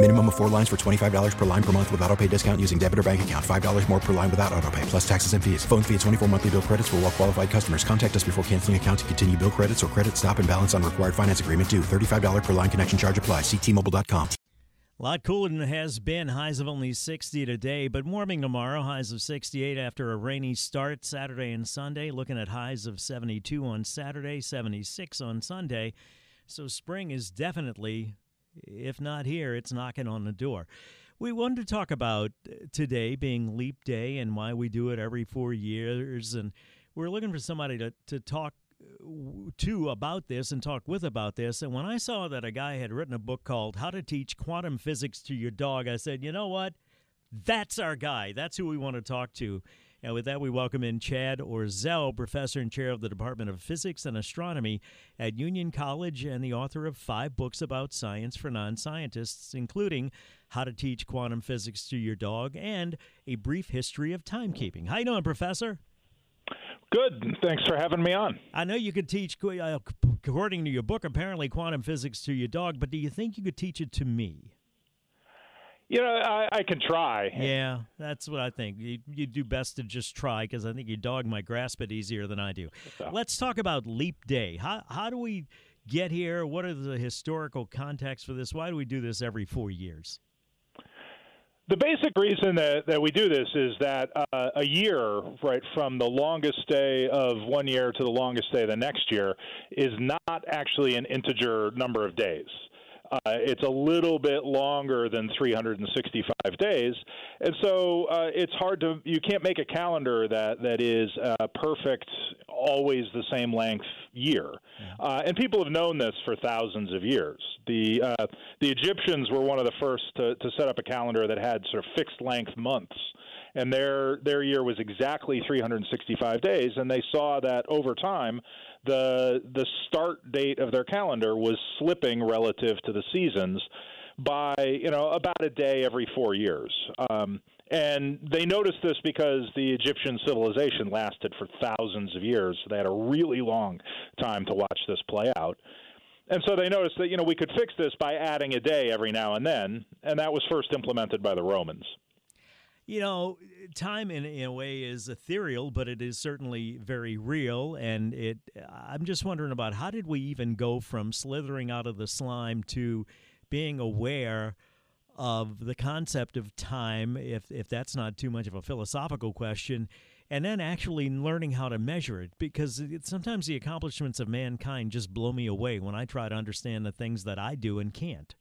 Minimum of four lines for $25 per line per month with auto pay discount using debit or bank account. $5 more per line without auto pay, plus taxes and fees. Phone fee at 24 monthly bill credits for all well qualified customers. Contact us before canceling account to continue bill credits or credit stop and balance on required finance agreement due. $35 per line connection charge apply. Ctmobile.com. A lot cooler than it has been. Highs of only 60 today, but warming tomorrow. Highs of 68 after a rainy start Saturday and Sunday. Looking at highs of 72 on Saturday, 76 on Sunday. So spring is definitely if not here, it's knocking on the door. We wanted to talk about uh, today being Leap Day and why we do it every four years. And we're looking for somebody to, to talk uh, to about this and talk with about this. And when I saw that a guy had written a book called How to Teach Quantum Physics to Your Dog, I said, you know what? That's our guy. That's who we want to talk to. And with that, we welcome in Chad Orzel, professor and chair of the Department of Physics and Astronomy at Union College and the author of five books about science for non scientists, including How to Teach Quantum Physics to Your Dog and A Brief History of Timekeeping. How you doing, Professor? Good. Thanks for having me on. I know you could teach, uh, according to your book, apparently quantum physics to your dog, but do you think you could teach it to me? You know, I, I can try. Yeah, that's what I think. You, you do best to just try because I think your dog might grasp it easier than I do. So. Let's talk about Leap Day. How, how do we get here? What are the historical context for this? Why do we do this every four years? The basic reason that, that we do this is that uh, a year, right, from the longest day of one year to the longest day of the next year, is not actually an integer number of days. Uh, it's a little bit longer than 365 days, and so uh, it's hard to you can't make a calendar that that is uh, perfect, always the same length year. Uh, and people have known this for thousands of years. The uh, the Egyptians were one of the first to, to set up a calendar that had sort of fixed length months and their their year was exactly 365 days and they saw that over time the the start date of their calendar was slipping relative to the seasons by you know about a day every four years. Um, and they noticed this because the Egyptian civilization lasted for thousands of years. They had a really long time to watch this play out. And so they noticed that you know we could fix this by adding a day every now and then, and that was first implemented by the Romans. You know, time in, in a way is ethereal, but it is certainly very real. And it, I'm just wondering about how did we even go from slithering out of the slime to being aware of the concept of time, if if that's not too much of a philosophical question, and then actually learning how to measure it because it, sometimes the accomplishments of mankind just blow me away when I try to understand the things that I do and can't.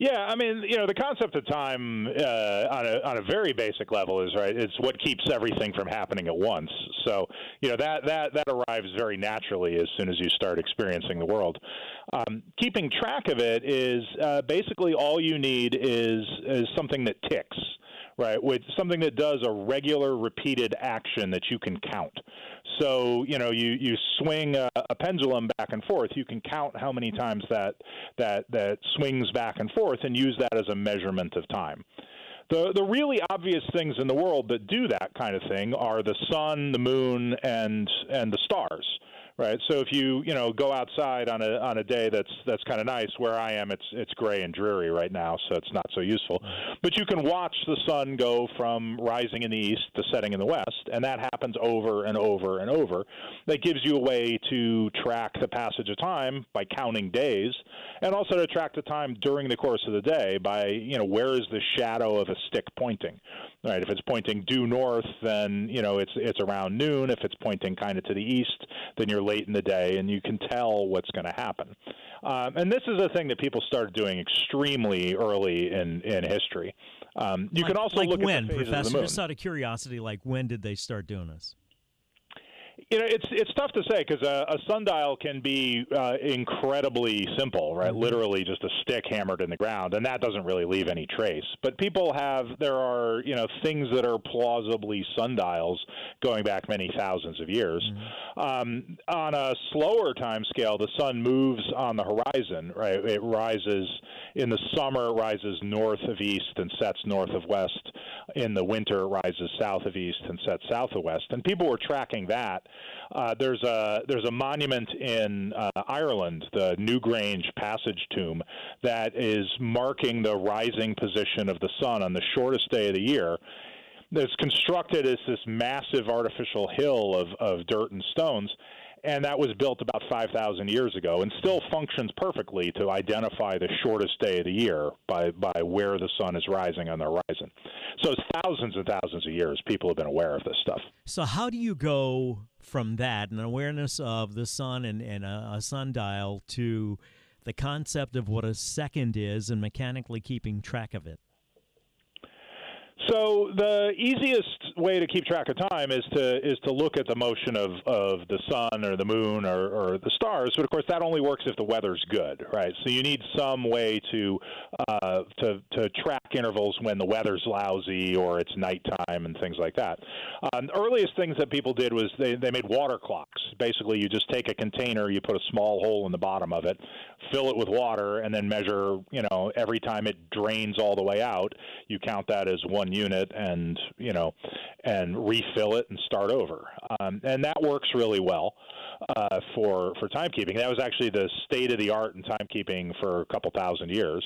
Yeah, I mean, you know, the concept of time uh, on a on a very basic level is right. It's what keeps everything from happening at once. So, you know, that that that arrives very naturally as soon as you start experiencing the world. Um, keeping track of it is uh, basically all you need is is something that ticks right? With something that does a regular, repeated action that you can count. So you know, you you swing a, a, pendulum back and forth. You can count how many times that that that swings back and forth, and use that as a measurement of time. The the really obvious things in the world that do that kind of thing are the sun, the moon, and and the stars right? So if you you know go outside on a on a day that's that's kind of nice, where I am, it's it's gray and dreary right now, so it's not so useful. But you can watch the sun go from rising in the east to setting in the west, and that happens over and over and over. that gives you a way to track the passage of time by counting days, and also to track the time during the course of the day by you know where is the shadow of a stick pointing. Right, if it's pointing due north, then you know it's it's around noon. If it's pointing kind of to the east, then you're late in the day, and you can tell what's going to happen. Um, and this is a thing that people started doing extremely early in in history. Um, you like, can also like look when, at the Professor, of the moon. just out of curiosity, like when did they start doing this? You know, it's it's tough to say because a, a sundial can be uh, incredibly simple, right? Mm-hmm. Literally just a stick hammered in the ground, and that doesn't really leave any trace. But people have there are you know things that are plausibly sundials going back many thousands of years. Mm-hmm. Um, on a slower time scale, the sun moves on the horizon, right? It rises in the summer, it rises north of east and sets north of west. In the winter, it rises south of east and sets south of west. And people were tracking that. Uh, there's a there's a monument in uh, Ireland, the Newgrange Passage Tomb, that is marking the rising position of the sun on the shortest day of the year. It's constructed as this massive artificial hill of, of dirt and stones, and that was built about 5,000 years ago and still functions perfectly to identify the shortest day of the year by, by where the sun is rising on the horizon. So it's thousands and thousands of years people have been aware of this stuff. So how do you go from that, an awareness of the sun and, and a, a sundial, to the concept of what a second is and mechanically keeping track of it? So the easiest way to keep track of time is to is to look at the motion of, of the sun or the moon or, or the stars. But of course, that only works if the weather's good, right? So you need some way to uh, to to track intervals when the weather's lousy or it's nighttime and things like that. Um, the earliest things that people did was they they made water clocks. Basically, you just take a container, you put a small hole in the bottom of it, fill it with water, and then measure. You know, every time it drains all the way out, you count that as one unit and you know and refill it and start over. Um, and that works really well uh, for for timekeeping. That was actually the state of the art in timekeeping for a couple thousand years.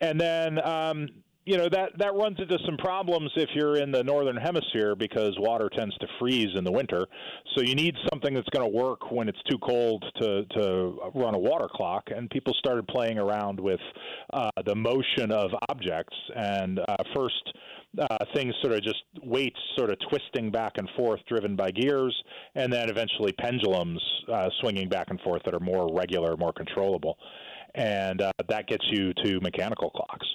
And then um, you know that that runs into some problems if you're in the northern hemisphere because water tends to freeze in the winter. So you need something that's going to work when it's too cold to to run a water clock. And people started playing around with uh, the motion of objects. And uh, first, uh, things sort of just weights sort of twisting back and forth, driven by gears, and then eventually pendulums uh, swinging back and forth that are more regular, more controllable. And uh, that gets you to mechanical clocks.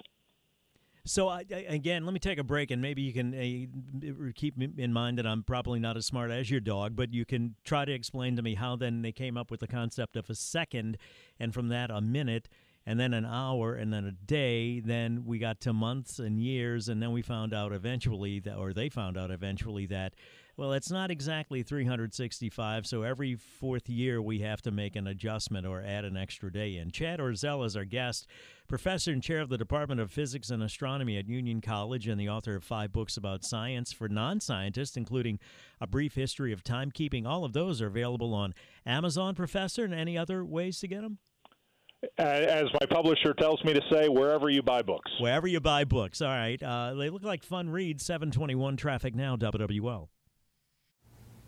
So I, I, again, let me take a break, and maybe you can uh, keep in mind that I'm probably not as smart as your dog, but you can try to explain to me how then they came up with the concept of a second, and from that a minute, and then an hour, and then a day. Then we got to months and years, and then we found out eventually that, or they found out eventually that well, it's not exactly 365, so every fourth year we have to make an adjustment or add an extra day in. Chad Orzel is our guest, professor and chair of the Department of Physics and Astronomy at Union College and the author of five books about science for non scientists, including A Brief History of Timekeeping. All of those are available on Amazon, Professor, and any other ways to get them? as my publisher tells me to say, wherever you buy books. Wherever you buy books. All right. Uh, they look like fun reads. 721 Traffic Now, WWL.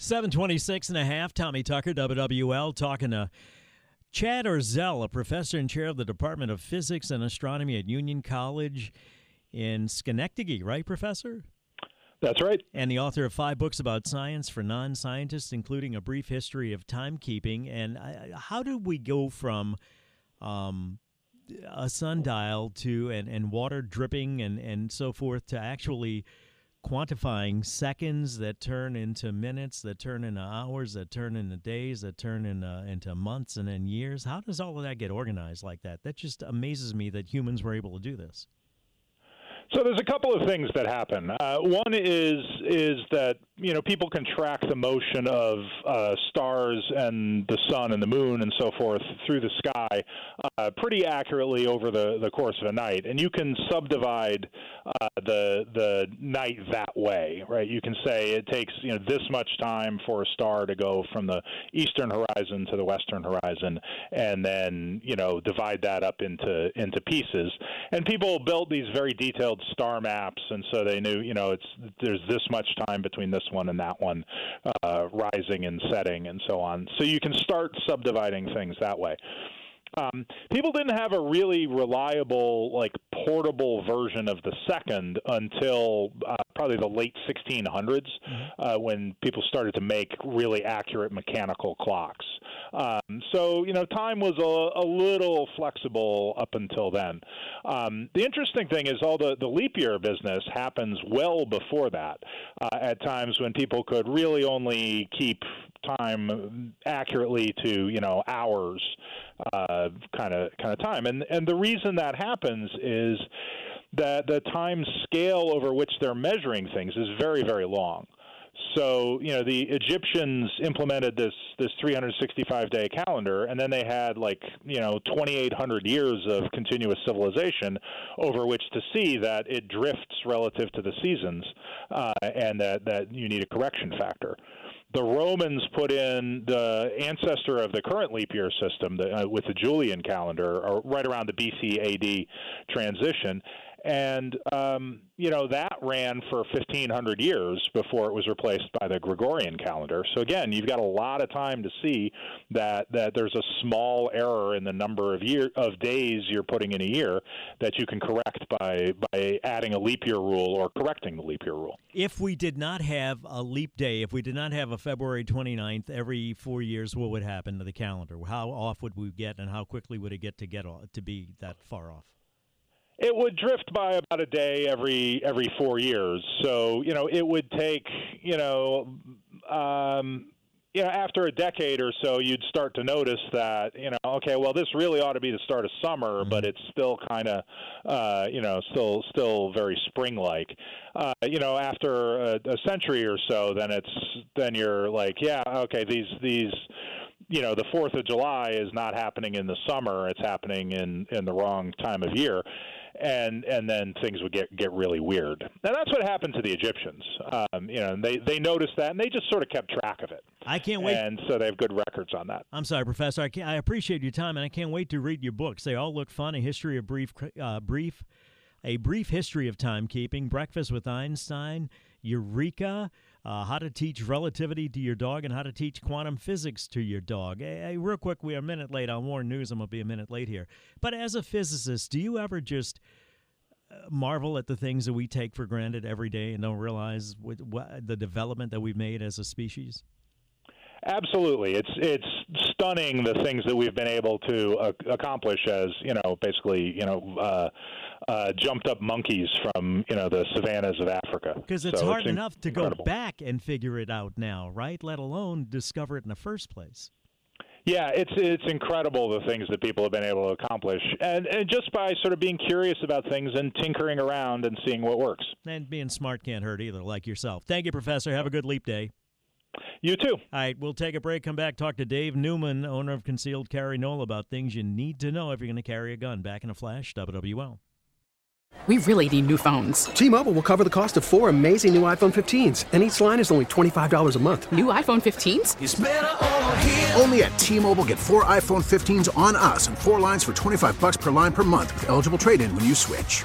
726 and a half, Tommy Tucker, WWL, talking to Chad Orzel, a professor and chair of the Department of Physics and Astronomy at Union College in Schenectady, right, Professor? That's right. And the author of five books about science for non scientists, including A Brief History of Timekeeping. And how do we go from um, a sundial to and, and water dripping and, and so forth to actually quantifying seconds that turn into minutes, that turn into hours, that turn into days, that turn into, into months and then years? How does all of that get organized like that? That just amazes me that humans were able to do this. So there's a couple of things that happen. Uh, one is is that you know people can track the motion of uh, stars and the sun and the moon and so forth through the sky uh, pretty accurately over the, the course of a night, and you can subdivide uh, the the night that way, right? You can say it takes you know this much time for a star to go from the eastern horizon to the western horizon, and then you know divide that up into into pieces. And people built these very detailed star maps, and so they knew, you know, it's there's this much time between this one and that one, uh, rising and setting, and so on. So you can start subdividing things that way. Um, people didn't have a really reliable, like portable version of the second until uh, probably the late 1600s, mm-hmm. uh, when people started to make really accurate mechanical clocks. Um, so you know, time was a, a, little flexible up until then. Um, the interesting thing is all the the leap year business happens well before that. Uh, at times when people could really only keep time accurately to you know hours kind of kind of time. And and the reason that happens is that the time scale over which they're measuring things is very very long. So you know the Egyptians implemented this this 365 day calendar, and then they had like you know 2,800 years of continuous civilization over which to see that it drifts relative to the seasons, uh, and that that you need a correction factor. The Romans put in the ancestor of the current leap year system the, uh, with the Julian calendar, right around the BC AD transition, and um, you know that ran for 1500 years before it was replaced by the Gregorian calendar. So again, you've got a lot of time to see that that there's a small error in the number of year of days you're putting in a year that you can correct by by adding a leap year rule or correcting the leap year rule. If we did not have a leap day, if we did not have a February 29th every 4 years, what would happen to the calendar? How off would we get and how quickly would it get to get to be that far off? It would drift by about a day every every four years. So you know, it would take you know. Um, you know, after a decade or so, you'd start to notice that, you know, okay, well, this really ought to be the start of summer, mm-hmm. but it's still kind of, uh, you know, still still very spring-like. Uh, you know, after a, a century or so, then it's then you're like, yeah, okay, these these you know the Fourth of July is not happening in the summer; it's happening in in the wrong time of year, and and then things would get get really weird. And that's what happened to the Egyptians. Um, you know, they they noticed that, and they just sort of kept track of it. I can't wait. And so they have good records on that. I'm sorry, Professor. I, I appreciate your time, and I can't wait to read your books. They all look fun. A history of brief uh, brief, a brief history of timekeeping. Breakfast with Einstein. Eureka uh, how to teach relativity to your dog and how to teach quantum physics to your dog. Hey, hey, real quick, we're a minute late on Warren News. I'm going to be a minute late here. But as a physicist, do you ever just uh, marvel at the things that we take for granted every day and don't realize what, what, the development that we've made as a species? Absolutely, it's it's stunning the things that we've been able to uh, accomplish as you know, basically you know, uh, uh, jumped up monkeys from you know the savannas of Africa. Because it's so hard it's enough incredible. to go back and figure it out now, right? Let alone discover it in the first place. Yeah, it's it's incredible the things that people have been able to accomplish, and and just by sort of being curious about things and tinkering around and seeing what works. And being smart can't hurt either, like yourself. Thank you, Professor. Have a good leap day. You too. All right, we'll take a break, come back, talk to Dave Newman, owner of Concealed Carry NOLA, about things you need to know if you're going to carry a gun. Back in a flash, WWL. We really need new phones. T-Mobile will cover the cost of four amazing new iPhone 15s, and each line is only $25 a month. New iPhone 15s? Only at T-Mobile get four iPhone 15s on us and four lines for 25 bucks per line per month with eligible trade-in when you switch.